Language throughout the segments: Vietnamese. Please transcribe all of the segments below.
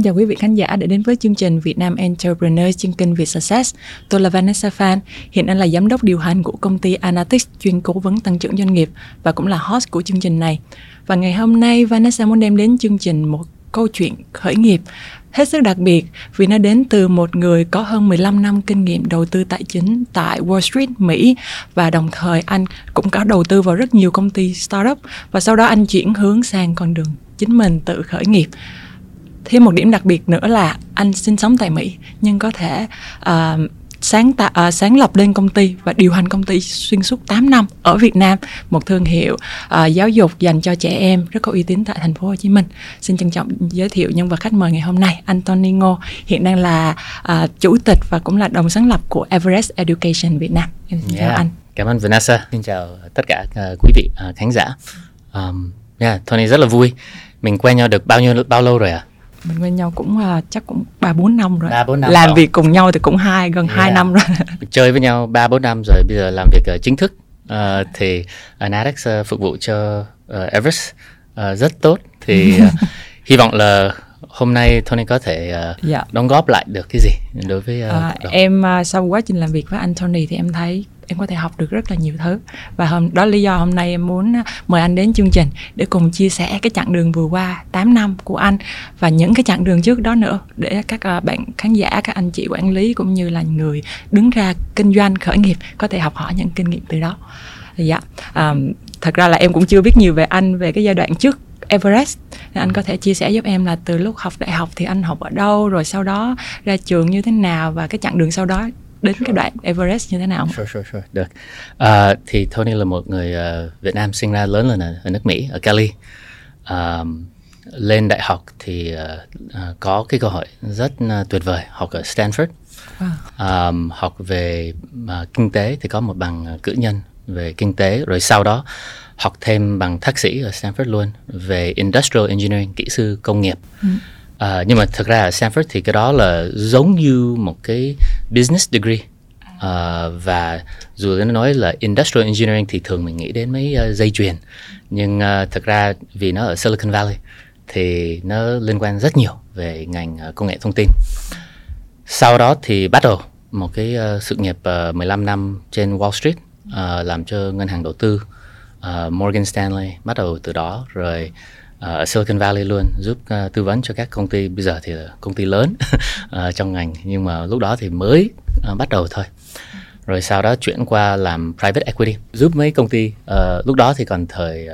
Xin chào quý vị khán giả đã đến với chương trình Việt Nam Entrepreneur trên kênh Việt Success. Tôi là Vanessa Phan, hiện đang là giám đốc điều hành của công ty Analytics chuyên cố vấn tăng trưởng doanh nghiệp và cũng là host của chương trình này. Và ngày hôm nay Vanessa muốn đem đến chương trình một câu chuyện khởi nghiệp hết sức đặc biệt vì nó đến từ một người có hơn 15 năm kinh nghiệm đầu tư tài chính tại Wall Street, Mỹ và đồng thời anh cũng có đầu tư vào rất nhiều công ty startup và sau đó anh chuyển hướng sang con đường chính mình tự khởi nghiệp thêm một điểm đặc biệt nữa là anh sinh sống tại Mỹ nhưng có thể uh, sáng tạo uh, sáng lập lên công ty và điều hành công ty xuyên suốt 8 năm ở Việt Nam, một thương hiệu uh, giáo dục dành cho trẻ em rất có uy tín tại thành phố Hồ Chí Minh. Xin trân trọng giới thiệu nhân vật khách mời ngày hôm nay, anh Tony Ngô hiện đang là uh, chủ tịch và cũng là đồng sáng lập của Everest Education Việt Nam. Xin yeah. chào anh. Cảm ơn Vanessa. Xin chào tất cả uh, quý vị uh, khán giả. Um, yeah, Tony rất là vui. Mình quen nhau được bao nhiêu bao lâu rồi ạ? À? Mình quen nhau cũng uh, chắc cũng ba bốn năm rồi 3, 4 năm làm rồi. việc cùng nhau thì cũng hai gần hai yeah. năm rồi chơi với nhau ba bốn năm rồi bây giờ làm việc uh, chính thức uh, thì Nadex uh, phục vụ cho uh, Everest uh, rất tốt thì uh, hy vọng là hôm nay Tony có thể uh, dạ. đóng góp lại được cái gì đối với uh, à, em uh, sau quá trình làm việc với anh Tony thì em thấy em có thể học được rất là nhiều thứ. Và hôm đó lý do hôm nay em muốn à, mời anh đến chương trình để cùng chia sẻ cái chặng đường vừa qua 8 năm của anh và những cái chặng đường trước đó nữa để các à, bạn khán giả các anh chị quản lý cũng như là người đứng ra kinh doanh khởi nghiệp có thể học hỏi những kinh nghiệm từ đó. Dạ um, thật ra là em cũng chưa biết nhiều về anh về cái giai đoạn trước Everest. Nên anh có thể chia sẻ giúp em là từ lúc học đại học thì anh học ở đâu rồi sau đó ra trường như thế nào và cái chặng đường sau đó đến sure. cái đoạn Everest như thế nào? Sure, sure, sure. Được. Uh, thì Tony là một người uh, Việt Nam sinh ra lớn lên ở, ở nước Mỹ ở Cali. Uh, lên đại học thì uh, uh, có cái cơ hội rất uh, tuyệt vời học ở Stanford. Wow. Um, học về uh, kinh tế thì có một bằng cử nhân về kinh tế rồi sau đó học thêm bằng thạc sĩ ở Stanford luôn về Industrial Engineering kỹ sư công nghiệp. Ừ à, nhưng mà thực ra ở Stanford thì cái đó là giống như một cái business degree. À, và dù nó nói là industrial engineering thì thường mình nghĩ đến mấy uh, dây chuyền. Nhưng uh, thực ra vì nó ở Silicon Valley thì nó liên quan rất nhiều về ngành uh, công nghệ thông tin. Sau đó thì bắt đầu một cái uh, sự nghiệp uh, 15 năm trên Wall Street uh, làm cho ngân hàng đầu tư uh, Morgan Stanley bắt đầu từ đó. Rồi ở uh, Silicon Valley luôn giúp uh, tư vấn cho các công ty bây giờ thì là công ty lớn uh, trong ngành nhưng mà lúc đó thì mới uh, bắt đầu thôi rồi sau đó chuyển qua làm private equity giúp mấy công ty uh, lúc đó thì còn thời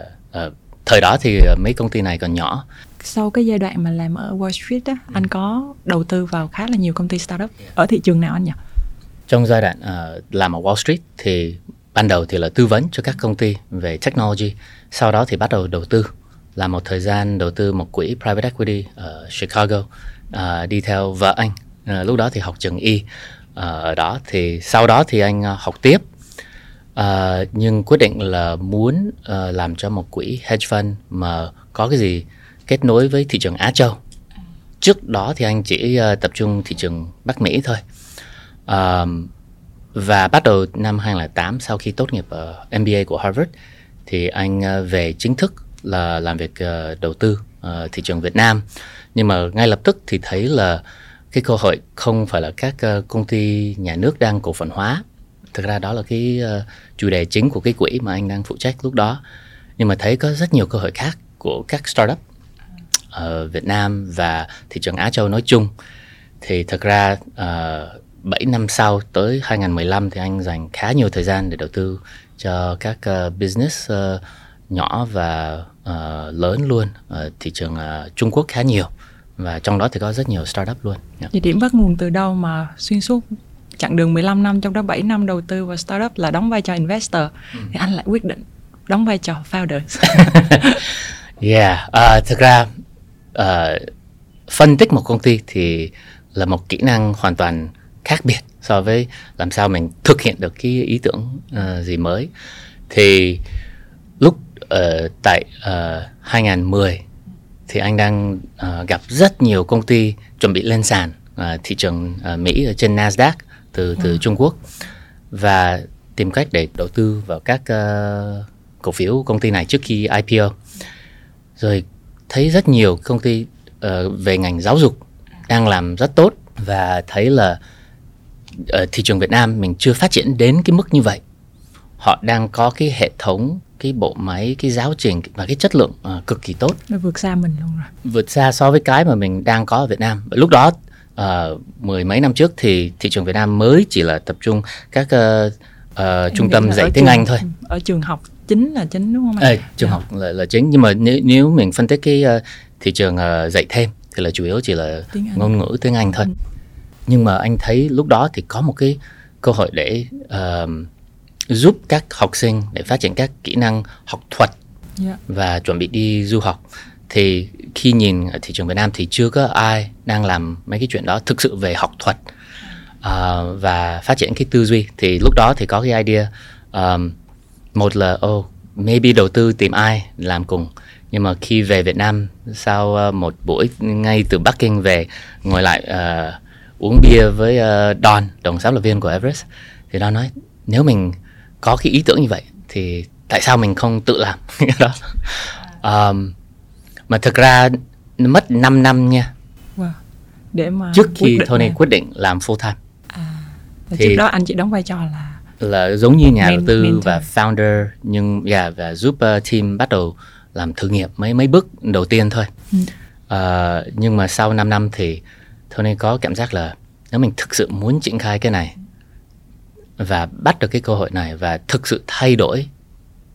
uh, thời đó thì mấy công ty này còn nhỏ sau cái giai đoạn mà làm ở Wall Street á, ừ. anh có đầu tư vào khá là nhiều công ty startup ở thị trường nào anh nhỉ? Trong giai đoạn uh, làm ở Wall Street thì ban đầu thì là tư vấn cho các công ty về technology, sau đó thì bắt đầu đầu tư là một thời gian đầu tư một quỹ private equity ở Chicago uh, đi theo vợ anh. Uh, lúc đó thì học trường y. Uh, ở đó thì sau đó thì anh uh, học tiếp. Uh, nhưng quyết định là muốn uh, làm cho một quỹ hedge fund mà có cái gì kết nối với thị trường Á Châu. Trước đó thì anh chỉ uh, tập trung thị trường Bắc Mỹ thôi. Uh, và bắt đầu năm 2008 sau khi tốt nghiệp ở MBA của Harvard thì anh uh, về chính thức là làm việc uh, đầu tư uh, thị trường Việt Nam. Nhưng mà ngay lập tức thì thấy là cái cơ hội không phải là các uh, công ty nhà nước đang cổ phần hóa. Thực ra đó là cái uh, chủ đề chính của cái quỹ mà anh đang phụ trách lúc đó. Nhưng mà thấy có rất nhiều cơ hội khác của các startup ở Việt Nam và thị trường Á Châu nói chung. Thì thực ra uh, 7 năm sau tới 2015 thì anh dành khá nhiều thời gian để đầu tư cho các uh, business uh, nhỏ và uh, lớn luôn ở thị trường uh, Trung Quốc khá nhiều và trong đó thì có rất nhiều startup luôn. Yeah. Vậy điểm bắt nguồn từ đâu mà xuyên suốt chặng đường 15 năm trong đó 7 năm đầu tư vào startup là đóng vai trò investor ừ. thì anh lại quyết định đóng vai trò founder. yeah, uh, thực ra uh, phân tích một công ty thì là một kỹ năng hoàn toàn khác biệt so với làm sao mình thực hiện được cái ý tưởng uh, gì mới thì lúc uh, tại uh, 2010 thì anh đang uh, gặp rất nhiều công ty chuẩn bị lên sàn uh, thị trường uh, Mỹ ở trên Nasdaq từ từ ừ. Trung Quốc. Và tìm cách để đầu tư vào các uh, cổ phiếu công ty này trước khi IPO rồi thấy rất nhiều công ty uh, về ngành giáo dục đang làm rất tốt và thấy là ở thị trường Việt Nam mình chưa phát triển đến cái mức như vậy. Họ đang có cái hệ thống cái bộ máy cái giáo trình và cái chất lượng uh, cực kỳ tốt nó vượt xa mình luôn rồi vượt xa so với cái mà mình đang có ở Việt Nam lúc đó uh, mười mấy năm trước thì thị trường Việt Nam mới chỉ là tập trung các uh, uh, trung tâm dạy tiếng trường, Anh thôi ở trường học chính là chính đúng không anh? À, trường. Dạ. học là, là chính nhưng mà nếu nếu mình phân tích cái uh, thị trường uh, dạy thêm thì là chủ yếu chỉ là ngôn ngữ tiếng Anh thôi ừ. nhưng mà anh thấy lúc đó thì có một cái cơ hội để uh, giúp các học sinh để phát triển các kỹ năng học thuật yeah. Dạ. và chuẩn bị đi du học thì khi nhìn ở thị trường Việt Nam thì chưa có ai đang làm mấy cái chuyện đó thực sự về học thuật uh, và phát triển cái tư duy thì lúc đó thì có cái idea um, một là oh maybe đầu tư tìm ai làm cùng nhưng mà khi về Việt Nam sau uh, một buổi ngay từ Bắc Kinh về ngồi lại uh, uống bia với uh, Don đồng sáng lập viên của Everest thì Don nói nếu mình có cái ý tưởng như vậy thì tại sao mình không tự làm? Đó. Um, mà thực ra mất 5 năm nha. Wow. để mà trước khi Tony quyết định làm full time. À, thì trước đó anh chỉ đóng vai trò là là giống như nhà đầu tư mentor. và founder nhưng yeah, và giúp uh, team bắt đầu làm thử nghiệm mấy mấy bước đầu tiên thôi. Ừ. uh, nhưng mà sau 5 năm thì Tony có cảm giác là nếu mình thực sự muốn triển khai cái này và bắt được cái cơ hội này và thực sự thay đổi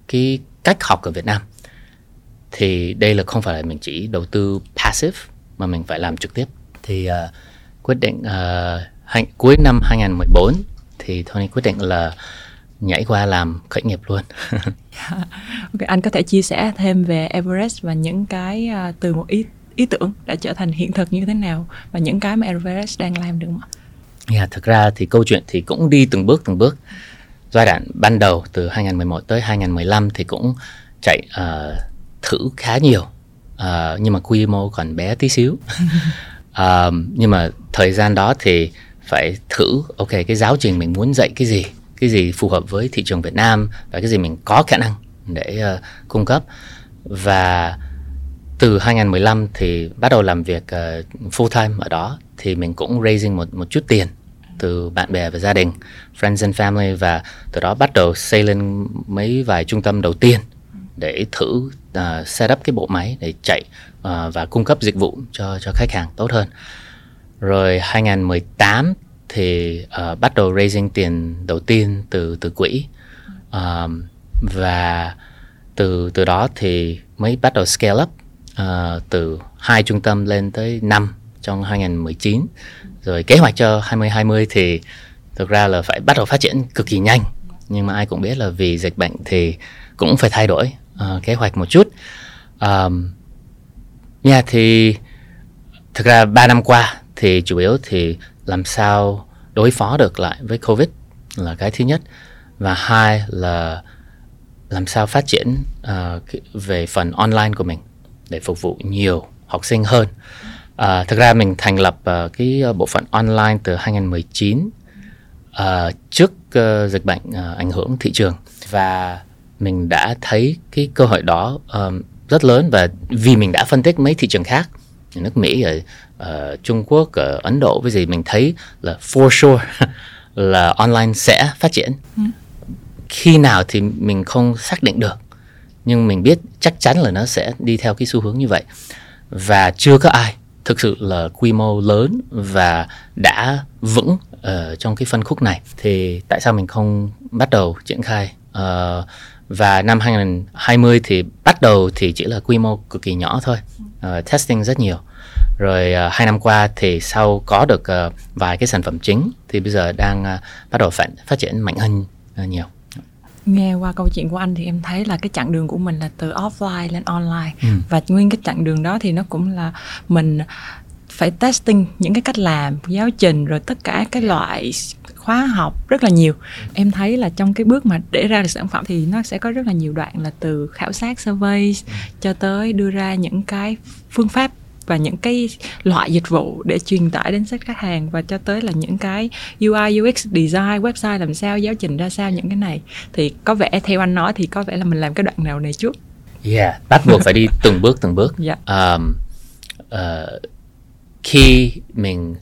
cái cách học ở Việt Nam thì đây là không phải là mình chỉ đầu tư passive mà mình phải làm trực tiếp thì uh, quyết định à, uh, hành, cuối năm 2014 thì Tony quyết định là nhảy qua làm khởi nghiệp luôn. Dạ. okay, anh có thể chia sẻ thêm về Everest và những cái uh, từ một ý ý tưởng đã trở thành hiện thực như thế nào và những cái mà Everest đang làm được không ạ? Yeah, thực ra thì câu chuyện thì cũng đi từng bước từng bước. Giai đoạn ban đầu từ 2011 tới 2015 thì cũng chạy uh, thử khá nhiều uh, nhưng mà quy mô còn bé tí xíu. uh, nhưng mà thời gian đó thì phải thử ok cái giáo trình mình muốn dạy cái gì cái gì phù hợp với thị trường Việt Nam và cái gì mình có khả năng để uh, cung cấp và từ 2015 thì bắt đầu làm việc uh, full time ở đó thì mình cũng raising một một chút tiền từ bạn bè và gia đình, friends and family và từ đó bắt đầu xây lên mấy vài trung tâm đầu tiên để thử uh, set up cái bộ máy để chạy uh, và cung cấp dịch vụ cho cho khách hàng tốt hơn. Rồi 2018 thì uh, bắt đầu raising tiền đầu tiên từ từ quỹ uh, và từ từ đó thì mới bắt đầu scale up uh, từ hai trung tâm lên tới năm trong 2019 rồi kế hoạch cho 2020 thì thực ra là phải bắt đầu phát triển cực kỳ nhanh. Nhưng mà ai cũng biết là vì dịch bệnh thì cũng phải thay đổi uh, kế hoạch một chút. Um, yeah, thì thực ra 3 năm qua thì chủ yếu thì làm sao đối phó được lại với covid là cái thứ nhất. Và hai là làm sao phát triển uh, về phần online của mình để phục vụ nhiều học sinh hơn. À, thực ra mình thành lập uh, cái bộ phận online từ 2019 uh, trước uh, dịch bệnh uh, ảnh hưởng thị trường. Và mình đã thấy cái cơ hội đó um, rất lớn và vì mình đã phân tích mấy thị trường khác nước Mỹ ở uh, Trung Quốc ở Ấn Độ với gì mình thấy là for sure là online sẽ phát triển. Ừ. khi nào thì mình không xác định được nhưng mình biết chắc chắn là nó sẽ đi theo cái xu hướng như vậy. Và chưa có ai thực sự là quy mô lớn và đã vững uh, trong cái phân khúc này. Thì tại sao mình không bắt đầu triển khai? Uh, và năm 2020 thì bắt đầu thì chỉ là quy mô cực kỳ nhỏ thôi. Uh, testing rất nhiều. Rồi uh, hai năm qua thì sau có được uh, vài cái sản phẩm chính thì bây giờ đang uh, bắt đầu phát, phát triển mạnh hơn uh, nhiều nghe qua câu chuyện của anh thì em thấy là cái chặng đường của mình là từ offline lên online ừ. và nguyên cái chặng đường đó thì nó cũng là mình phải testing những cái cách làm giáo trình rồi tất cả cái loại khóa học rất là nhiều em thấy là trong cái bước mà để ra được sản phẩm thì nó sẽ có rất là nhiều đoạn là từ khảo sát survey ừ. cho tới đưa ra những cái phương pháp và những cái loại dịch vụ để truyền tải đến khách hàng và cho tới là những cái UI UX design website làm sao giáo trình ra sao những cái này. Thì có vẻ theo anh nói thì có vẻ là mình làm cái đoạn nào này trước. Yeah bắt buộc phải đi từng bước từng bước. Yeah. um, uh, khi mình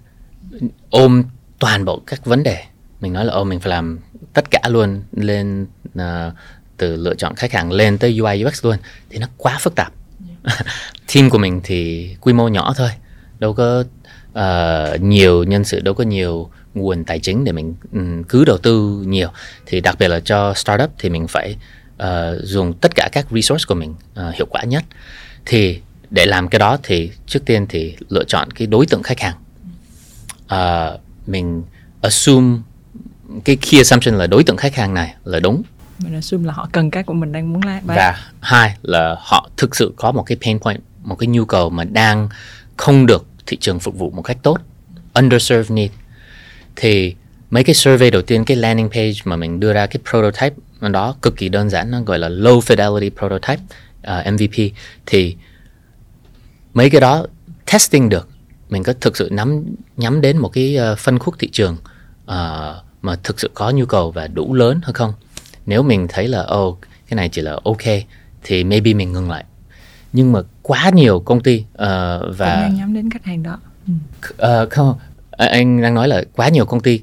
ôm toàn bộ các vấn đề mình nói là ô mình phải làm tất cả luôn lên uh, từ lựa chọn khách hàng lên tới UI UX luôn thì nó quá phức tạp team của mình thì quy mô nhỏ thôi. Đâu có uh, nhiều nhân sự đâu có nhiều nguồn tài chính để mình um, cứ đầu tư nhiều. Thì đặc biệt là cho startup thì mình phải uh, dùng tất cả các resource của mình uh, hiệu quả nhất. Thì để làm cái đó thì trước tiên thì lựa chọn cái đối tượng khách hàng. Uh, mình assume cái key assumption là đối tượng khách hàng này là đúng mình assume là họ cần cái của mình đang muốn bán và hai là họ thực sự có một cái pain point một cái nhu cầu mà đang không được thị trường phục vụ một cách tốt. Underserved need. Thì mấy cái survey đầu tiên cái landing page mà mình đưa ra cái prototype đó cực kỳ đơn giản nó gọi là low fidelity prototype à, uh, MVP thì mấy cái đó testing được. Mình có thực sự nắm nhắm đến một cái uh, phân khúc thị trường uh, mà thực sự có nhu cầu và đủ lớn hay không? Nếu mình thấy là oh cái này chỉ là ok thì maybe mình ngừng lại nhưng mà quá nhiều công ty uh, và đang nhắm đến khách hàng đó uh, không anh đang nói là quá nhiều công ty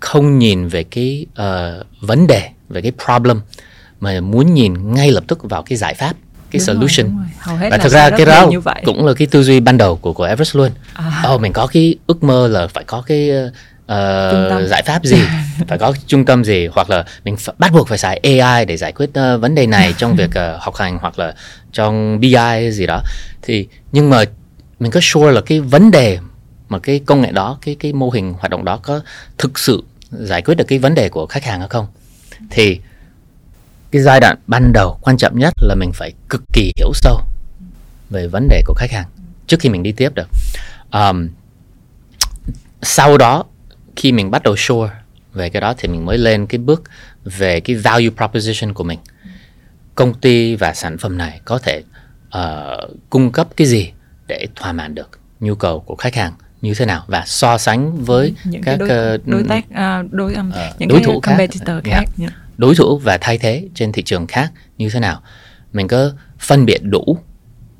không nhìn về cái uh, vấn đề về cái problem mà muốn nhìn ngay lập tức vào cái giải pháp cái đúng solution rồi, rồi. và thực ra cái đó cũng là cái tư duy ban đầu của của Everest luôn. À. Oh, mình có cái ước mơ là phải có cái uh, giải pháp gì? Phải có trung tâm gì? Hoặc là mình phải, bắt buộc phải xài AI để giải quyết uh, vấn đề này trong việc uh, học hành hoặc là trong BI gì đó. Thì nhưng mà mình có sure là cái vấn đề mà cái công nghệ đó cái cái mô hình hoạt động đó có thực sự giải quyết được cái vấn đề của khách hàng hay không? Thì cái giai đoạn ban đầu quan trọng nhất là mình phải cực kỳ hiểu sâu về vấn đề của khách hàng trước khi mình đi tiếp được. Um, sau đó khi mình bắt đầu sure về cái đó thì mình mới lên cái bước về cái value proposition của mình. Công ty và sản phẩm này có thể uh, cung cấp cái gì để thỏa mãn được nhu cầu của khách hàng như thế nào và so sánh với những các đối, uh, đối tác uh, đối um, uh, những đối thủ competitor khác, khác. Yeah. đối thủ và thay thế trên thị trường khác như thế nào. Mình có phân biệt đủ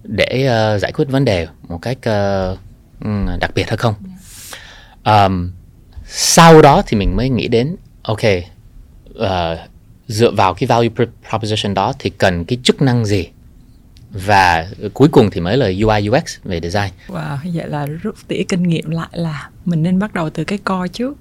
để uh, giải quyết vấn đề một cách uh, đặc biệt hay không? Um, sau đó thì mình mới nghĩ đến ok uh, dựa vào cái value proposition đó thì cần cái chức năng gì và cuối cùng thì mới là UI UX về design. Wow, vậy là rút tỉa kinh nghiệm lại là mình nên bắt đầu từ cái core trước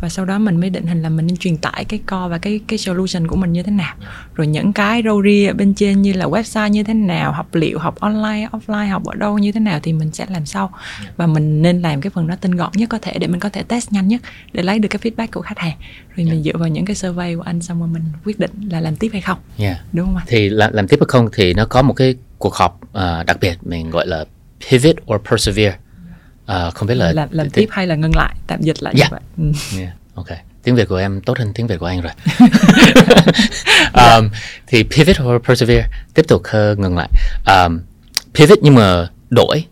và sau đó mình mới định hình là mình nên truyền tải cái core và cái cái solution của mình như thế nào. Rồi những cái râu ria bên trên như là website như thế nào học liệu học online offline học ở đâu như thế nào thì mình sẽ làm sau. Và mình nên làm cái phần đó tinh gọn nhất có thể để mình có thể test nhanh nhất để lấy được cái feedback của khách hàng. Rồi mình dựa vào những cái survey của anh xong rồi mình quyết định là làm tiếp hay không. Yeah. đúng không ạ? Thì làm, làm tiếp hay không thì nó có một cái cuộc họp uh, đặc biệt mình gọi là pivot or persevere uh, không biết là làm làm tiếp hay là ngưng lại? Tạm dịch lại yeah. như vậy. Ừ. yeah. ok. Tiếng việt của em tốt hơn tiếng việt của anh rồi. Um, thì pivot or persevere? Tiếp tục uh, ngừng lại? Um, pivot nhưng mà đổi.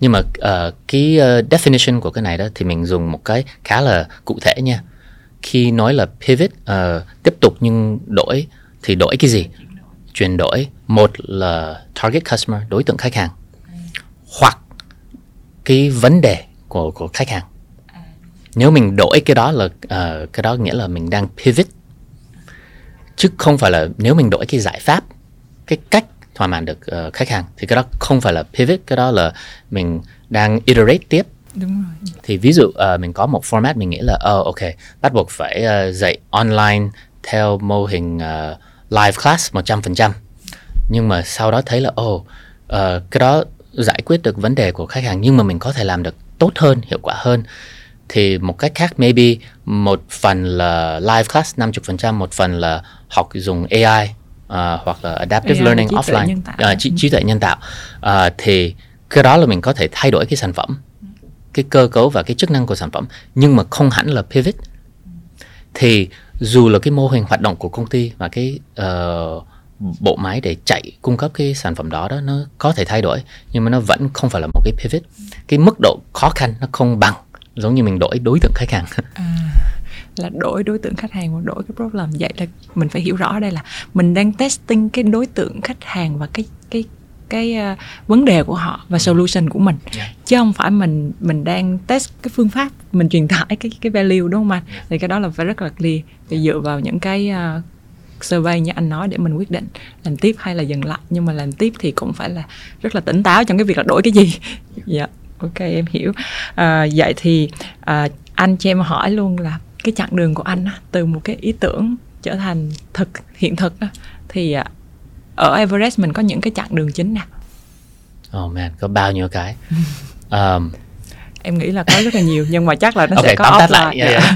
Nhưng mà uh, cái uh, definition của cái này đó thì mình dùng một cái khá là cụ thể nha. Khi nói là pivot uh, tiếp tục nhưng đổi thì đổi cái gì? Chuyển đổi. Một là target customer đối tượng khách hàng. Hoặc cái vấn đề của của khách hàng. Nếu mình đổi cái đó là uh, cái đó nghĩa là mình đang pivot. Chứ không phải là nếu mình đổi cái giải pháp cái cách thỏa mãn được uh, khách hàng thì cái đó không phải là pivot cái đó là mình đang iterate tiếp. Đúng rồi. thì ví dụ uh, mình có một format mình nghĩ là oh, ok bắt buộc phải uh, dạy online theo mô hình uh, live class 100% nhưng mà sau đó thấy là oh uh, cái đó giải quyết được vấn đề của khách hàng nhưng mà mình có thể làm được tốt hơn hiệu quả hơn thì một cách khác maybe một phần là live class 50% một phần là học dùng AI uh, hoặc là adaptive AI learning trí offline. uh, trí, trí tuệ nhân tạo. Uh, thì cái đó là mình có thể thay đổi cái sản phẩm cái cơ cấu và cái chức năng của sản phẩm nhưng mà không hẳn là pivot. Thì dù là cái mô hình hoạt động của công ty và cái uh, bộ máy để chạy cung cấp cái sản phẩm đó đó nó có thể thay đổi nhưng mà nó vẫn không phải là một cái pivot. Cái mức độ khó khăn nó không bằng giống như mình đổi đối tượng khách hàng. À, là đổi đối tượng khách hàng và đổi cái problem. Vậy là mình phải hiểu rõ đây là mình đang testing cái đối tượng khách hàng và cái cái cái uh, vấn đề của họ và solution của mình. Yeah. chứ không phải mình mình đang test cái phương pháp mình truyền tải cái cái value đúng không anh? Thì cái đó là phải rất là clear. Thì dựa vào những cái uh, survey như anh nói để mình quyết định làm tiếp hay là dừng lại nhưng mà làm tiếp thì cũng phải là rất là tỉnh táo trong cái việc là đổi cái gì dạ ok em hiểu à, vậy thì à, anh cho em hỏi luôn là cái chặng đường của anh từ một cái ý tưởng trở thành thực hiện thực thì à, ở Everest mình có những cái chặng đường chính nào Oh man, có bao nhiêu cái. Um, em nghĩ là có rất là nhiều nhưng mà chắc là nó ok, sẽ có tóm tắt lại. Yeah, yeah.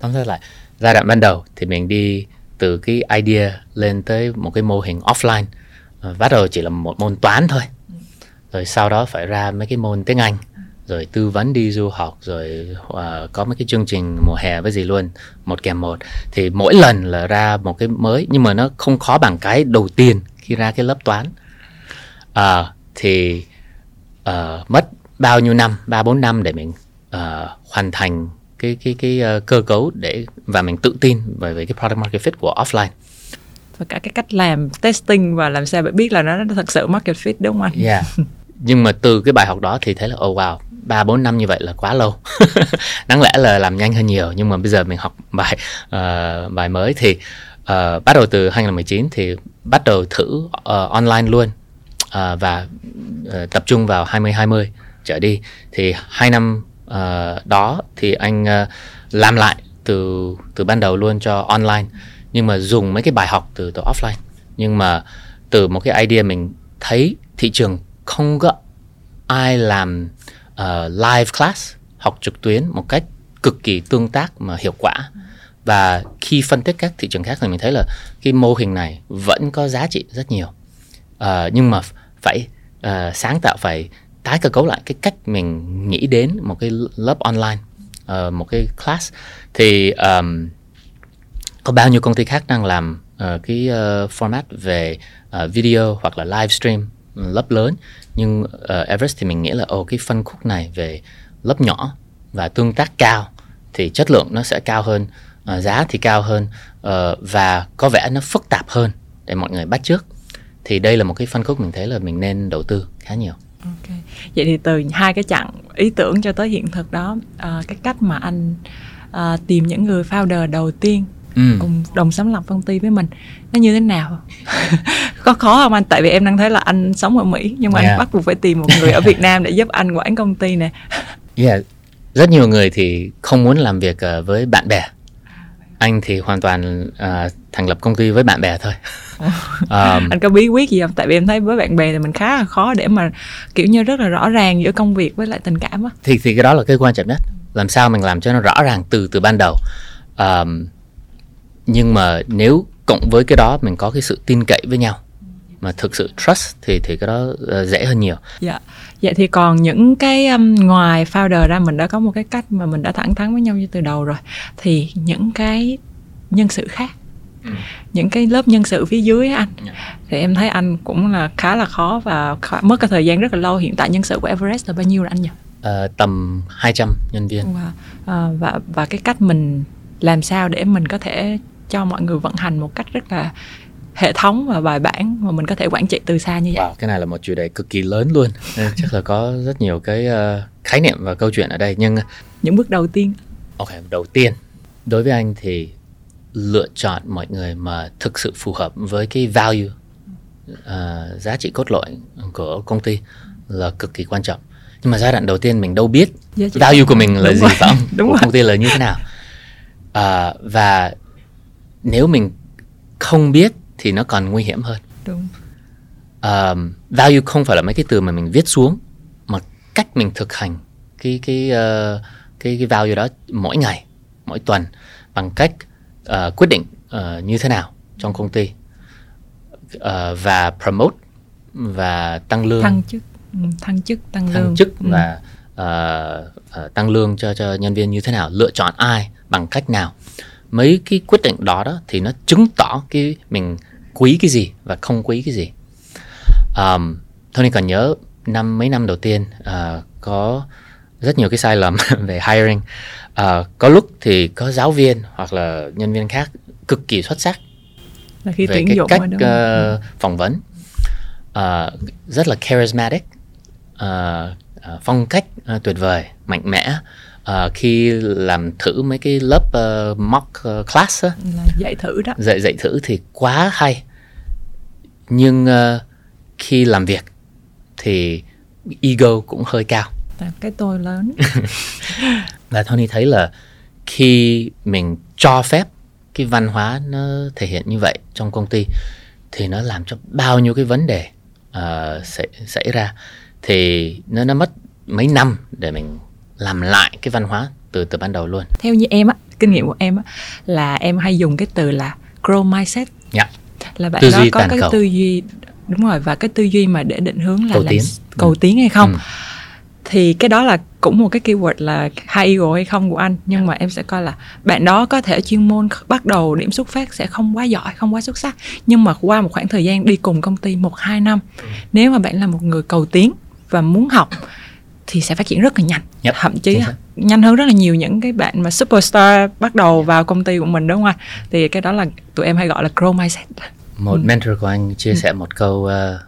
tóm tắt lại. Giai đoạn ban đầu thì mình đi từ cái idea lên tới một cái mô hình offline. Ờ, Bắt đầu chỉ là một môn toán thôi. Rồi sau đó phải ra mấy cái môn tiếng Anh. Rồi tư vấn đi du học. Rồi uh, có mấy cái chương trình mùa hè với gì luôn. Một kèm một. Thì mỗi lần là ra một cái mới. Nhưng mà nó không khó bằng cái đầu tiên khi ra cái lớp toán. uh, thì uh, mất bao nhiêu năm ba bốn năm để mình uh, hoàn thành cái cái cái ờ, cơ cấu để và mình tự tin về về cái product market fit của offline. Và cả cái cách làm testing và làm sao để biết là nó, thật sự market fit đúng không anh? Yeah. Nhưng mà từ cái bài học đó thì thấy là oh wow ba bốn năm như vậy là quá lâu. Đáng lẽ là làm nhanh hơn nhiều nhưng mà bây giờ mình học bài ờ, bài mới thì ờ, bắt đầu từ 2019 thì bắt đầu thử ờ, online luôn Ờ, và ờ, tập trung vào 2020 trở đi. Thì hai năm uh, đó thì anh uh, làm lại từ từ ban đầu luôn cho online. Nhưng mà dùng mấy cái bài học từ từ offline. Nhưng mà từ một cái idea mình thấy thị trường không có ai làm uh, live class học trực tuyến một cách cực kỳ tương tác mà hiệu quả. Và khi phân tích các thị trường khác thì mình thấy là cái mô hình này vẫn có giá trị rất nhiều. Uh, nhưng mà phải uh, sáng tạo phải tái cơ cấu lại cái cách mình nghĩ đến một cái lớp online uh, một cái class. Thì um, có bao nhiêu công ty khác đang làm uh, cái uh, format về uh, video hoặc là live stream lớp lớn. Nhưng uh, Everest thì mình nghĩ là ồ cái phân khúc này về lớp nhỏ và tương tác cao thì chất lượng nó sẽ cao hơn uh, giá thì cao hơn uh, và có vẻ nó phức tạp hơn để mọi người bắt trước thì đây là một cái phân khúc mình thấy là mình nên đầu tư khá nhiều. Ok. Vậy thì từ hai cái chặng ý tưởng cho tới hiện thực đó, à, cái cách mà anh à, tìm những người founder đầu tiên ừ. cùng đồng sáng lập công ty với mình nó như thế nào? có khó không anh? Tại vì em đang thấy là anh sống ở Mỹ nhưng mà Yeah. anh bắt buộc phải tìm một người ở Việt Nam để giúp anh quản công ty nè. Yeah. Rất nhiều người thì không muốn làm việc ờ, với bạn bè. Anh thì hoàn toàn ờ, thành lập công ty với bạn bè thôi. um, anh có bí quyết gì không? Tại vì em thấy với bạn bè thì mình khá là khó để mà kiểu như rất là rõ ràng giữa công việc với lại tình cảm á. thì thì cái đó là cái quan trọng nhất. Làm sao mình làm cho nó rõ ràng từ từ ban đầu. Um, nhưng mà nếu cộng với cái đó mình có cái sự tin cậy với nhau mà thực sự trust thì thì cái đó ờ, dễ hơn nhiều. Dạ. Vậy thì còn những cái um, ngoài founder ra mình đã có một cái cách mà mình đã thẳng thắn với nhau như từ đầu rồi. Thì những cái nhân sự khác những cái lớp nhân sự phía dưới anh Dạ. thì em thấy anh cũng là khá là khó và khá, mất cái thời gian rất là lâu hiện tại nhân sự của Everest là bao nhiêu rồi anh nhỉ? Ờ, tầm 200 nhân viên. Wow. À, và và cái cách mình làm sao để mình có thể cho mọi người vận hành một cách rất là hệ thống và bài bản mà mình có thể quản trị từ xa như vậy. Wow, cái này là một chủ đề cực kỳ lớn luôn. Nên chắc là có rất nhiều cái ờ, khái niệm và câu chuyện ở đây nhưng Những bước đầu tiên Ok, đầu tiên đối với anh thì lựa chọn mọi người mà thực sự phù hợp với cái value à, giá trị cốt lõi của công ty là cực kỳ quan trọng. Nhưng mà giai đoạn đầu tiên mình đâu biết value của mình là Đúng gì rồi, phải không? đúng của rồi. công ty là như thế nào? À, và nếu mình không biết thì nó còn nguy hiểm hơn. đúng. Um, value không phải là mấy cái từ mà mình viết xuống mà cách mình thực hành cái cái uh, cái cái value đó mỗi ngày mỗi tuần bằng cách uh, quyết định uh, như thế nào trong công ty uh, và promote và tăng lương. Thăng chức. Ừ, thăng chức tăng, thăng lương. chức Ừ. và uh, uh, tăng lương cho cho nhân viên như thế nào lựa chọn ai bằng cách nào. Mấy cái quyết định đó đó thì nó chứng tỏ cái mình quý cái gì và không quý cái gì. Um, Tony còn nhớ năm mấy năm đầu tiên uh, có rất nhiều cái sai lầm về hiring. Uh, có lúc thì có giáo viên hoặc là nhân viên khác cực kỳ xuất sắc là khi về tuyển cái dụng cách uh, phỏng vấn. Uh, rất là charismatic uh, uh, phong cách uh, tuyệt vời mạnh mẽ. Uh, khi làm thử mấy cái lớp uh, mock uh, class á, là dạy thử đó. dạy dạy thử thì quá hay nhưng uh, khi làm việc thì ego cũng hơi cao. Cái tôi lớn. Và Tony thấy là khi mình cho phép cái văn hóa nó thể hiện như vậy trong công ty thì nó làm cho bao nhiêu cái vấn đề uh, xảy, xảy ra thì nó nó mất mấy năm để mình làm lại cái văn hóa từ từ ban đầu luôn. Theo như em á kinh nghiệm của em á là em hay dùng cái từ là grow mindset. Yeah. Là bạn Tư đó có cái cầu. tư duy đúng rồi và cái tư duy mà để định hướng là Cầu làm tiến. cầu Ừ. tiến hay không. Ừ. thì cái đó là cũng một cái keyword là high ego hay không của anh. Nhưng mà em sẽ coi là bạn đó có thể chuyên môn bắt đầu điểm xuất phát sẽ không quá giỏi không quá xuất sắc. Nhưng mà qua một khoảng thời gian đi cùng công ty một hai năm nếu mà bạn là một người cầu tiến và muốn học thì sẽ phát triển rất là nhanh. Yep, thậm chí nhanh hơn rất là nhiều những cái bạn mà superstar bắt đầu vào công ty của mình đúng không anh? Thì cái đó là tụi em hay gọi là grow mindset một mentor của anh chia sẻ một câu uh,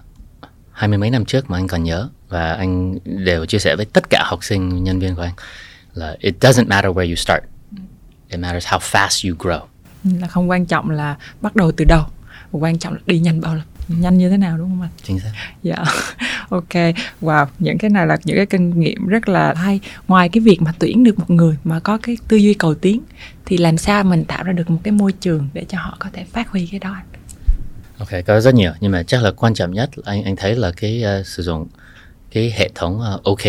hai mươi mấy năm trước mà anh còn nhớ và anh đều chia sẻ với tất cả học sinh nhân viên của anh là it doesn't matter where you start. It matters how fast you grow. Là không quan trọng là bắt đầu từ đâu mà quan trọng là đi nhanh bao lâu nhanh như thế nào đúng không anh? Chính xác. Dạ. Ok. Wow những cái này là những cái kinh nghiệm rất là hay. Ngoài cái việc mà tuyển được một người mà có cái tư duy cầu tiến thì làm sao mình tạo ra được một cái môi trường để cho họ có thể phát huy cái đó anh Ok, có rất nhiều nhưng mà chắc là quan trọng nhất anh anh thấy là cái uh, sử dụng cái hệ thống uh, OKR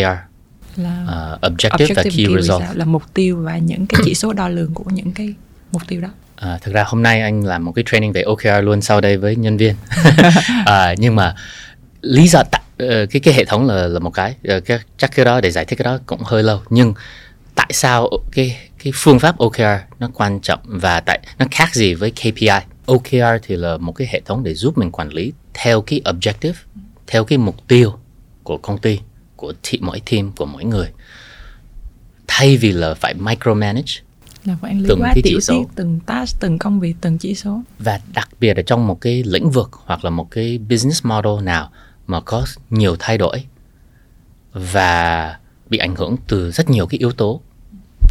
là uh, objective, và key, result. là mục tiêu và những cái chỉ số đo lường của những cái mục tiêu đó À, thực ra hôm nay anh làm một cái training về OKR luôn sau đây với nhân viên. à, nhưng mà lý do tại ờ, cái cái hệ thống là là một cái, Ờ, cái chắc cái đó để giải thích cái đó cũng hơi lâu. Nhưng tại sao cái cái phương pháp OKR nó quan trọng và tại nó khác gì với KPI? OKR thì là một cái hệ thống để giúp mình quản lý theo cái objective, theo cái mục tiêu của công ty, của thị, mỗi team, của mỗi người. Thay vì là phải micromanage là quản lý Từng quá cái chỉ tiểu số. tiết từng task từng công việc từng chỉ số và đặc biệt ở trong một cái lĩnh vực hoặc là một cái business model nào mà có nhiều thay đổi và bị ảnh hưởng từ rất nhiều cái yếu tố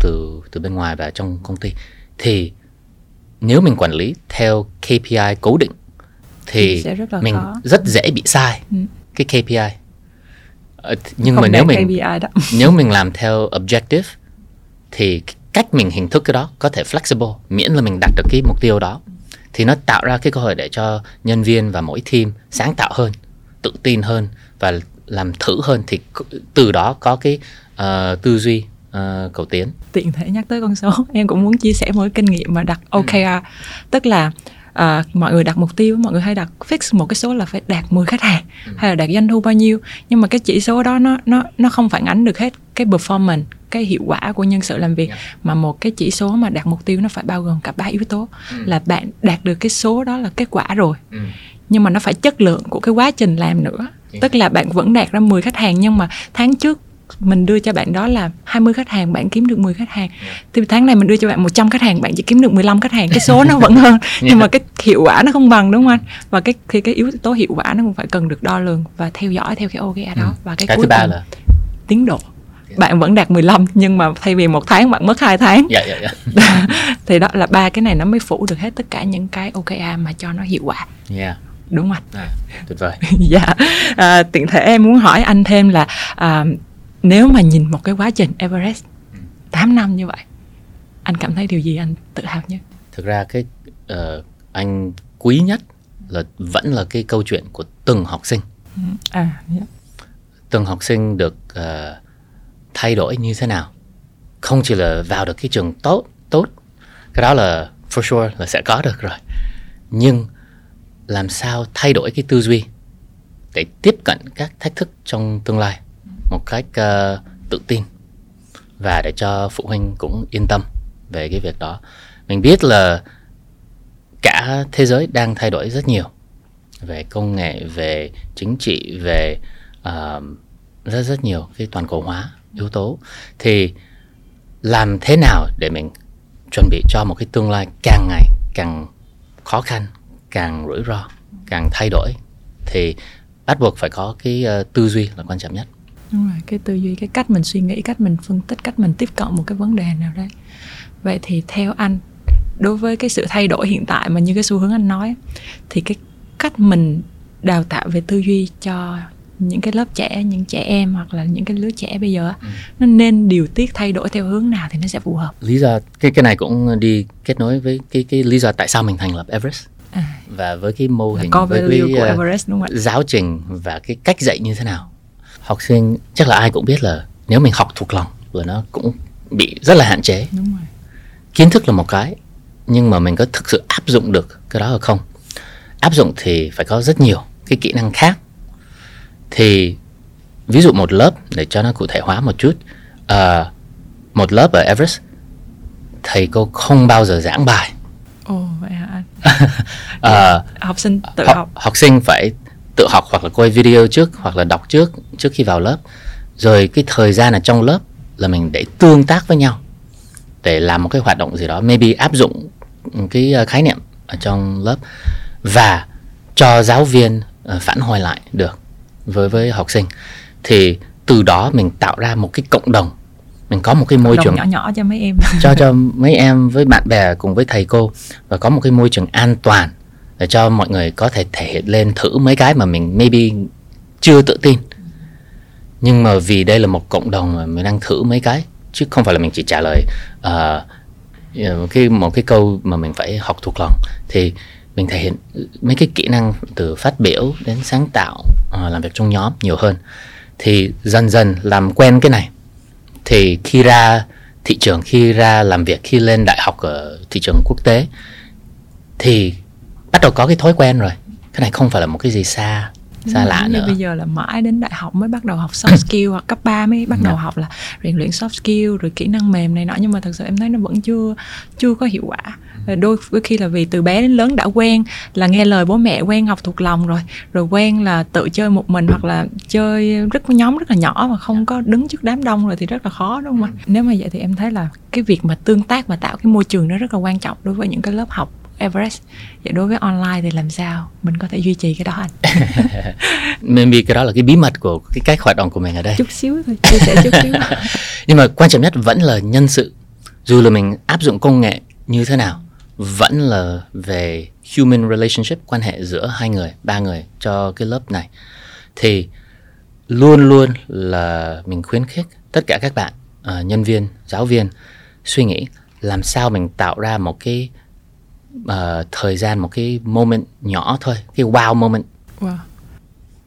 từ từ bên ngoài và trong công ty thì nếu mình quản lý theo KPI cố định thì rất mình khó. rất dễ bị sai Ừ. cái KPI Ờ, nhưng Không mà nếu mình nếu mình làm theo objective thì cách mình hình thức cái đó có thể flexible miễn là mình đạt được cái mục tiêu đó thì nó tạo ra cái cơ hội để cho nhân viên và mỗi team sáng tạo hơn tự tin hơn và làm thử hơn thì từ đó có cái ờ, tư duy ờ, cầu tiến. Tiện thể nhắc tới con số em cũng muốn chia sẻ một cái kinh nghiệm mà đặt Ừ. OKR tức là à, mọi người đặt mục tiêu mọi người hay đặt fix một cái số là phải đạt 10 khách hàng Ừ. hay là đạt doanh thu bao nhiêu. Nhưng mà cái chỉ số đó nó nó nó không phản ánh được hết cái performance cái hiệu quả của nhân sự làm việc. Yeah. mà một cái chỉ số mà đạt mục tiêu nó phải bao gồm cả ba yếu tố. Ừ. là bạn đạt được cái số đó là kết quả rồi. Nhưng mà nó phải chất lượng của cái quá trình làm nữa. Chính tức là bạn vẫn đạt ra 10 khách hàng nhưng mà tháng trước mình đưa cho bạn đó là 20 khách hàng bạn kiếm được 10 khách hàng. Thì tháng này mình đưa cho bạn 100 khách hàng bạn chỉ kiếm được 15 khách hàng. Cái số nó vẫn hơn. Nhưng mà cái hiệu quả nó không bằng đúng không anh? Và cái thì cái yếu tố hiệu quả nó cũng phải cần được đo lường và theo dõi theo cái OKR đó. Ừ. và cái, cái cuối thứ ba cùng, là? tiến độ. Bạn vẫn đạt 15 nhưng mà thay vì một tháng bạn mất hai tháng. Dạ dạ dạ. Thì đó là ba cái này nó mới phủ được hết tất cả những cái OKR mà cho nó hiệu quả. Yeah. đúng không anh? À, tuyệt vời. Dạ. À, tiện thể em muốn hỏi anh thêm là à, nếu mà nhìn một cái quá trình Everest 8 năm như vậy anh cảm thấy điều gì anh tự hào nhất? Thực ra cái ờ, anh quý nhất là vẫn là cái câu chuyện của từng học sinh. À dạ. từng học sinh được ờ, thay đổi như thế nào. Không chỉ là vào được cái trường tốt tốt cái đó là for sure là sẽ có được rồi. Nhưng làm sao thay đổi cái tư duy để tiếp cận các thách thức trong tương lai một cách uh, tự tin và để cho phụ huynh cũng yên tâm về cái việc đó. Mình biết là cả thế giới đang thay đổi rất nhiều về công nghệ về chính trị về uh, rất rất nhiều cái toàn cầu hóa yếu tố. Thì làm thế nào để mình chuẩn bị cho một cái tương lai càng ngày càng khó khăn càng rủi ro càng thay đổi? Thì bắt buộc phải có cái uh, tư duy là quan trọng nhất đúng rồi cái tư duy cái cách mình suy nghĩ cách mình phân tích cách mình tiếp cận một cái vấn đề nào đấy vậy thì theo anh đối với cái sự thay đổi hiện tại mà như cái xu hướng anh nói thì cái cách mình đào tạo về tư duy cho những cái lớp trẻ những trẻ em hoặc là những cái lứa trẻ bây giờ ừ. nó nên điều tiết thay đổi theo hướng nào thì nó sẽ phù hợp lý do cái cái này cũng đi kết nối với cái cái lý do tại sao mình thành lập Everest à. và với cái mô hình với cái của uh, Everest đúng không ạ? giáo trình và cái cách dạy như thế nào học sinh chắc là ai cũng biết là nếu mình học thuộc lòng rồi nó cũng bị rất là hạn chế. Đúng rồi. kiến thức là một cái nhưng mà mình có thực sự áp dụng được cái đó hay không? Áp dụng thì phải có rất nhiều cái kỹ năng khác. Thì ví dụ một lớp để cho nó cụ thể hóa một chút uh, một lớp ở Everest thầy cô không bao giờ giảng bài. Ồ oh, vậy hả uh, học sinh tự học, học. học sinh phải tự học hoặc là quay video trước hoặc là đọc trước trước khi vào lớp. Rồi cái thời gian ở trong lớp là mình để tương tác với nhau để làm một cái hoạt động gì đó maybe áp dụng cái ờ, khái niệm ở trong lớp và cho giáo viên uh, phản hồi lại được với với học sinh. Thì từ đó mình tạo ra một cái cộng đồng. Mình có một cái môi trường nhỏ nhỏ cho mấy em. cho cho mấy em với bạn bè cùng với thầy cô và có một cái môi trường an toàn để cho mọi người có thể thể hiện lên thử mấy cái mà mình maybe chưa tự tin. Nhưng mà vì đây là một cộng đồng mà mình đang thử mấy cái chứ không phải là mình chỉ trả lời uh, một cái một cái câu mà mình phải học thuộc lòng thì mình thể hiện mấy cái kỹ năng từ phát biểu đến sáng tạo uh, làm việc trong nhóm nhiều hơn. Thì dần dần làm quen cái này thì khi ra thị trường khi ra làm việc khi lên đại học ở thị trường quốc tế thì bắt đầu có cái thói quen rồi. Cái này không phải là một cái gì xa xa ừ, lạ nữa. bây giờ là mãi đến đại học mới bắt đầu học soft skill hoặc cấp 3 mới bắt đầu dạ. học là rèn luyện soft skill rồi kỹ năng mềm này nọ. Nhưng mà thật sự em thấy nó vẫn chưa chưa có hiệu quả. Đôi khi là vì từ bé đến lớn đã quen là nghe lời bố mẹ quen học thuộc lòng rồi rồi quen là tự chơi một mình hoặc là chơi rất có nhóm rất là nhỏ mà không có đứng trước đám đông rồi thì rất là khó đúng không ạ? Nếu mà vậy thì em thấy là cái việc mà tương tác và tạo cái môi trường nó rất là quan trọng đối với những cái lớp học Everest. Vậy đối với online thì làm sao? Mình có thể duy trì cái đó anh? Maybe cái đó là cái bí mật của cái cách hoạt động của mình ở đây. Chút xíu thôi chia sẻ chút xíu. Nhưng mà quan trọng nhất vẫn là nhân sự. Dù là mình áp dụng công nghệ như thế nào vẫn là về human relationship quan hệ giữa hai người ba người cho cái lớp này. Thì luôn luôn là mình khuyến khích tất cả các bạn uh, nhân viên giáo viên suy nghĩ làm sao mình tạo ra một cái uh, thời gian một cái moment nhỏ thôi cái wow moment. Wow.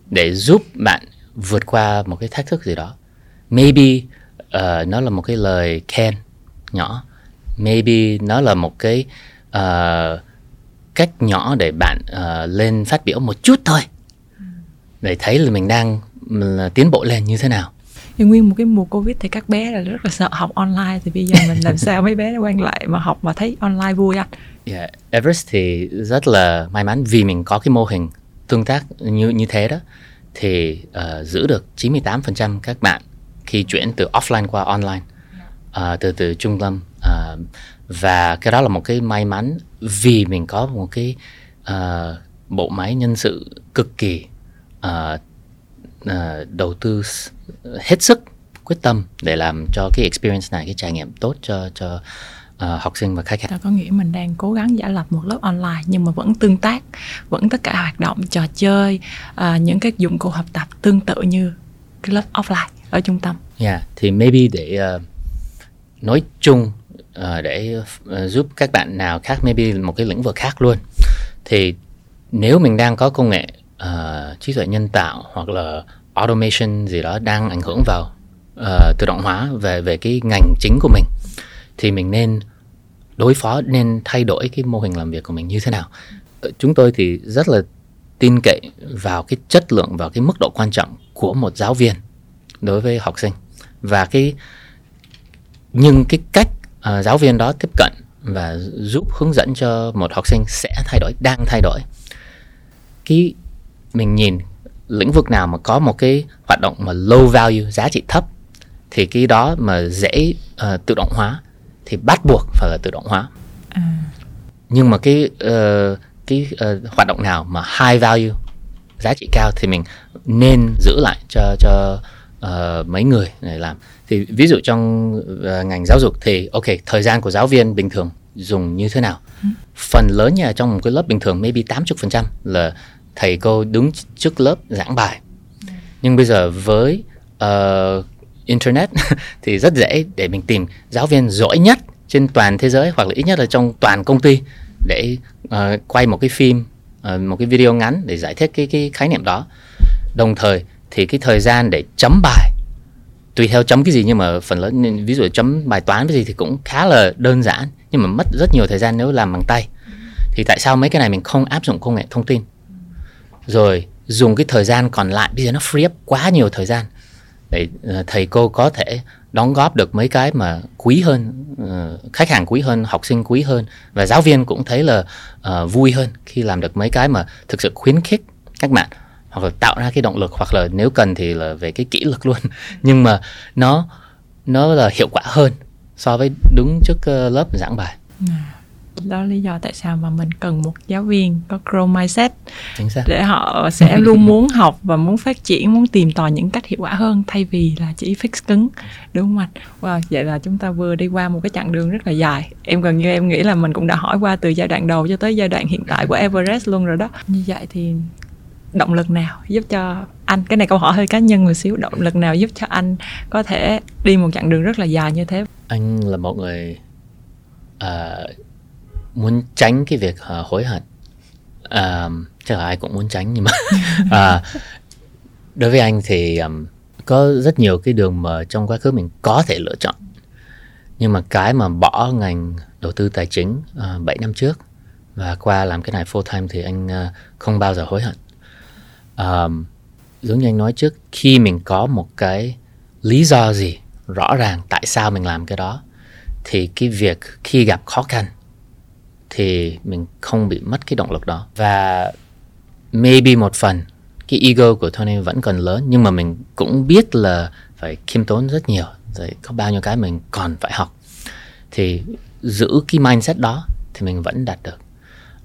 để giúp bạn vượt qua một cái thách thức gì đó. Maybe uh, nó là một cái lời khen nhỏ. Maybe nó là một cái uh, cách nhỏ để bạn uh, lên phát biểu một chút thôi. Để thấy là mình đang là tiến bộ lên như thế nào thì nguyên một cái mùa covid thì các bé là rất là sợ học online. Thì bây giờ mình làm sao mấy bé quay lại mà học mà thấy online vui anh? Yeah, Everest thì rất là may mắn vì mình có cái mô hình tương tác như như thế đó. Thì uh, giữ được 98% các bạn khi chuyển từ offline qua online uh, từ từ trung tâm uh, và cái đó là một cái may mắn vì mình có một cái uh, bộ máy nhân sự cực kỳ uh, uh, đầu tư hết sức quyết tâm để làm cho cái experience này cái trải nghiệm tốt cho cho uh, học sinh và khách hàng. Có nghĩa mình đang cố gắng giả lập một lớp online nhưng mà vẫn tương tác, vẫn tất cả hoạt động trò chơi, uh, những cái dụng cụ học tập tương tự như cái lớp offline ở trung tâm. Yeah, thì maybe để uh, nói chung uh, để uh, giúp các bạn nào khác maybe một cái lĩnh vực khác luôn thì nếu mình đang có công nghệ uh, trí tuệ nhân tạo hoặc là automation gì đó đang ảnh hưởng vào uh, tự động hóa về về cái ngành chính của mình thì mình nên đối phó nên thay đổi cái mô hình làm việc của mình như thế nào. Ờ, chúng tôi thì rất là tin cậy vào cái chất lượng và cái mức độ quan trọng của một giáo viên đối với học sinh. Và cái nhưng cái cách uh, giáo viên đó tiếp cận và giúp hướng dẫn cho một học sinh sẽ thay đổi đang thay đổi. Cái mình nhìn lĩnh vực nào mà có một cái hoạt động mà low value giá trị thấp thì cái đó mà dễ uh, tự động hóa thì bắt buộc phải là tự động hóa à. nhưng mà cái uh, cái uh, hoạt động nào mà high value giá trị cao thì mình nên giữ lại cho cho uh, mấy người để làm thì ví dụ trong uh, ngành giáo dục thì ok thời gian của giáo viên bình thường dùng như thế nào ừ. phần lớn nhà trong một cái lớp bình thường maybe 80% là thầy cô đứng trước lớp giảng bài. Nhưng bây giờ với uh, internet thì rất dễ để mình tìm giáo viên giỏi nhất trên toàn thế giới hoặc là ít nhất là trong toàn công ty để uh, quay một cái phim uh, một cái video ngắn để giải thích cái cái khái niệm đó. Đồng thời thì cái thời gian để chấm bài tùy theo chấm cái gì nhưng mà phần lớn ví dụ chấm bài toán cái gì thì cũng khá là đơn giản nhưng mà mất rất nhiều thời gian nếu làm bằng tay. Thì tại sao mấy cái này mình không áp dụng công nghệ thông tin? Rồi dùng cái thời gian còn lại bây giờ nó free up quá nhiều thời gian. Để ờ, thầy cô có thể đóng góp được mấy cái mà quý hơn ờ, khách hàng quý hơn học sinh quý hơn và giáo viên cũng thấy là uh, vui hơn khi làm được mấy cái mà thực sự khuyến khích các bạn hoặc là tạo ra cái động lực hoặc là nếu cần thì là về cái kỹ lực luôn. Nhưng mà nó nó là hiệu quả hơn so với đứng trước lớp giảng bài. À đó lý do tại sao mà mình cần một giáo viên có grow mindset. Để họ sẽ luôn muốn học và muốn phát triển muốn tìm tòi những cách hiệu quả hơn thay vì là chỉ fix cứng. Đúng không anh? Wow, vậy là chúng ta vừa đi qua một cái chặng đường rất là dài. Em gần như em nghĩ là mình cũng đã hỏi qua từ giai đoạn đầu cho tới giai đoạn hiện tại của Everest luôn rồi đó. Như vậy thì động lực nào giúp cho anh? Cái này câu hỏi hơi cá nhân một xíu. Động lực nào giúp cho anh có thể đi một chặng đường rất là dài như thế? Anh là một người uh, muốn tránh cái việc uh, hối hận. Uh, chắc là ai cũng muốn tránh nhưng mà uh, đối với anh thì um, có rất nhiều cái đường mà trong quá khứ mình có thể lựa chọn. Nhưng mà cái mà bỏ ngành đầu tư tài chính uh, 7 năm trước và qua làm cái này full time thì anh uh, không bao giờ hối hận. Um, giống như anh nói trước khi mình có một cái lý do gì rõ ràng tại sao mình làm cái đó thì cái việc khi gặp khó khăn thì mình không bị mất cái động lực đó. Và maybe một phần cái ego của Tony vẫn còn lớn nhưng mà mình cũng biết là phải khiêm tốn rất nhiều. Rồi có bao nhiêu cái mình còn phải học. Thì giữ cái mindset đó thì mình vẫn đạt được.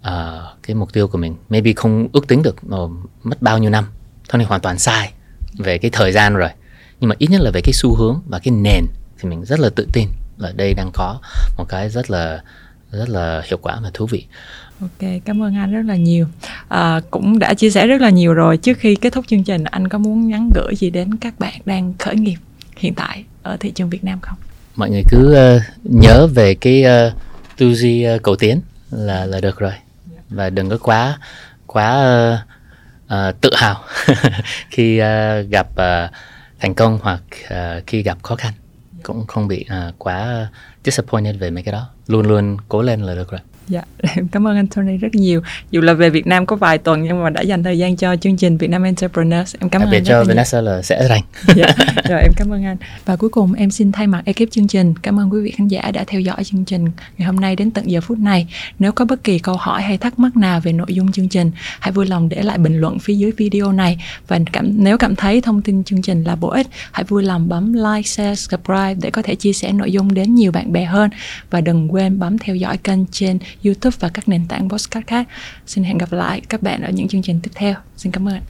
Uh, cái mục tiêu của mình maybe không ước tính được mà mất bao nhiêu năm. Tony hoàn toàn sai về cái thời gian rồi. Nhưng mà ít nhất là về cái xu hướng và cái nền thì mình rất là tự tin là đây đang có một cái rất là rất là hiệu quả và thú vị Ok, cảm ơn anh rất là nhiều. À, cũng đã chia sẻ rất là nhiều rồi. Trước khi kết thúc chương trình, anh có muốn nhắn gửi gì đến các bạn đang khởi nghiệp hiện tại ở thị trường Việt Nam không? Mọi người cứ uh, nhớ về cái uh, tư duy uh, cầu tiến là là được rồi, và đừng có quá quá uh, uh, tự hào khi uh, gặp uh, thành công hoặc uh, khi gặp khó khăn, cũng không bị uh, quá disappointed về mấy cái đó luôn luôn cố lên là được rồi. Dạ, em cảm ơn anh Tony rất nhiều. Dù là về Việt Nam có vài tuần nhưng mà đã dành thời gian cho chương trình Việt Nam Entrepreneurs. Em cảm ơn anh. cho Vanessa là sẽ rảnh. dạ, rồi em cảm ơn anh. Và cuối cùng em xin thay mặt ekip chương trình cảm ơn quý vị khán giả đã theo dõi chương trình ngày hôm nay đến tận giờ phút này. Nếu có bất kỳ câu hỏi hay thắc mắc nào về nội dung chương trình, hãy vui lòng để lại bình luận phía dưới video này và cảm nếu cảm thấy thông tin chương trình là bổ ích, hãy vui lòng bấm like, share, subscribe để có thể chia sẻ nội dung đến nhiều bạn bè hơn và đừng quên bấm theo dõi kênh trên YouTube và các nền tảng podcast khác. Xin hẹn gặp lại các bạn ở những chương trình tiếp theo. Xin cảm ơn.